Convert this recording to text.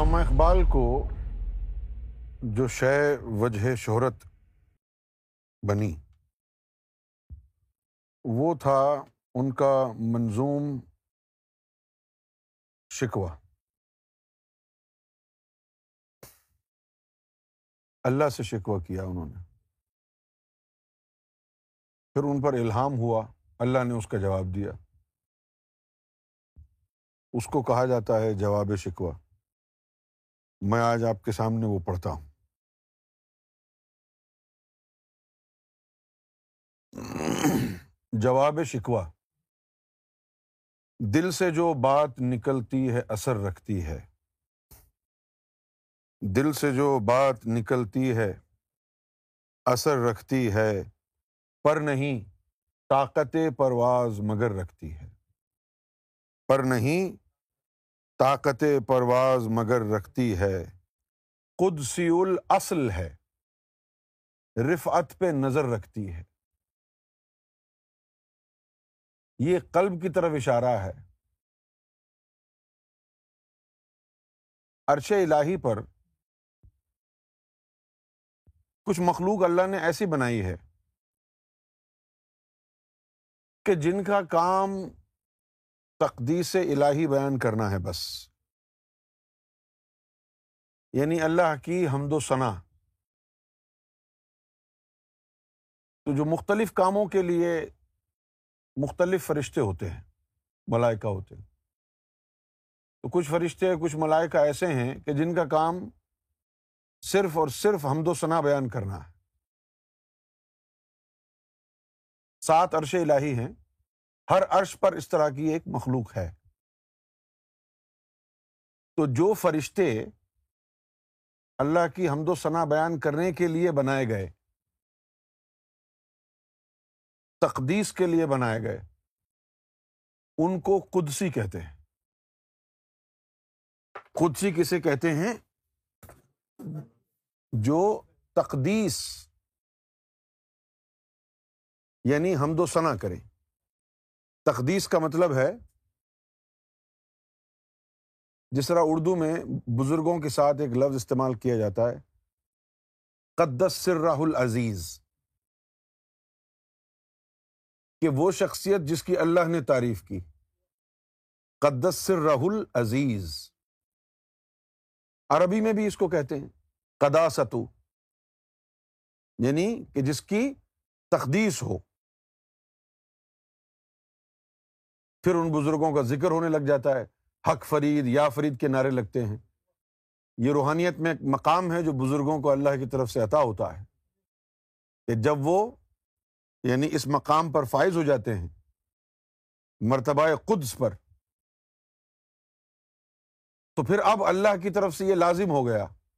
اقبال کو جو شے وجہ شہرت بنی، وہ تھا ان کا منظوم شکوہ۔ اللہ سے شکوہ کیا انہوں نے۔ پھر ان پر الہام ہوا، اللہ نے اس کا جواب دیا۔ اس کو کہا جاتا ہے جواب شکوہ۔ میں آج آپ کے سامنے وہ پڑھتا ہوں۔ جواب شکوہ۔ دل سے جو بات نکلتی ہے، اثر رکھتی ہے۔ دل سے جو بات نکلتی ہے، اثر رکھتی ہے۔ پر نہیں، طاقت پرواز مگر رکھتی ہے۔ پر نہیں طاقت پرواز مگر رکھتی ہے۔ قدسی الاصل ہے۔ رفعت پہ نظر رکھتی ہے۔ یہ قلب کی طرف اشارہ ہے۔ عرش الہی پر کچھ مخلوق اللہ نے ایسی بنائی ہے کہ جن کا کام تقدیس الہی بیان کرنا ہے بس۔ یعنی اللہ کی حمد و ثنا۔ تو جو مختلف کاموں کے لیے مختلف فرشتے ہوتے ہیں، ملائکہ ہوتے ہیں۔ تو کچھ فرشتے، کچھ ملائکہ ایسے ہیں کہ جن کا کام صرف اور صرف حمد و ثنا بیان کرنا ہے۔ سات عرش الہی ہیں۔ ہر عرش پر اس طرح کی ایک مخلوق ہے۔ تو جو فرشتے اللہ کی حمد و ثنا بیان کرنے کے لیے بنائے گئے، تقدیس کے لیے بنائے گئے، ان کو قدسی کہتے ہیں۔ قدسی کسے کہتے ہیں؟ جو تقدیس یعنی حمد و ثنا کرے تقدیس کا مطلب ہے جس طرح اردو میں بزرگوں کے ساتھ ایک لفظ استعمال کیا جاتا ہے، قدس سر راہ العزیز، کہ وہ شخصیت جس کی اللہ نے تعریف کی۔ قدس سر راہ العزیز۔ عربی میں بھی اس کو کہتے ہیں قدا ستو یعنی کہ جس کی تقدیس ہو۔ پھر ان بزرگوں کا ذکر ہونے لگ جاتا ہے۔ حق فرید، یا فرید کے نعرے لگتے ہیں۔ یہ روحانیت میں ایک مقام ہے جو بزرگوں کو اللہ کی طرف سے عطا ہوتا ہے۔ کہ جب وہ یعنی اس مقام پر فائز ہو جاتے ہیں، مرتبہ قدس پر، تو پھر اب اللہ کی طرف سے یہ لازم ہو گیا۔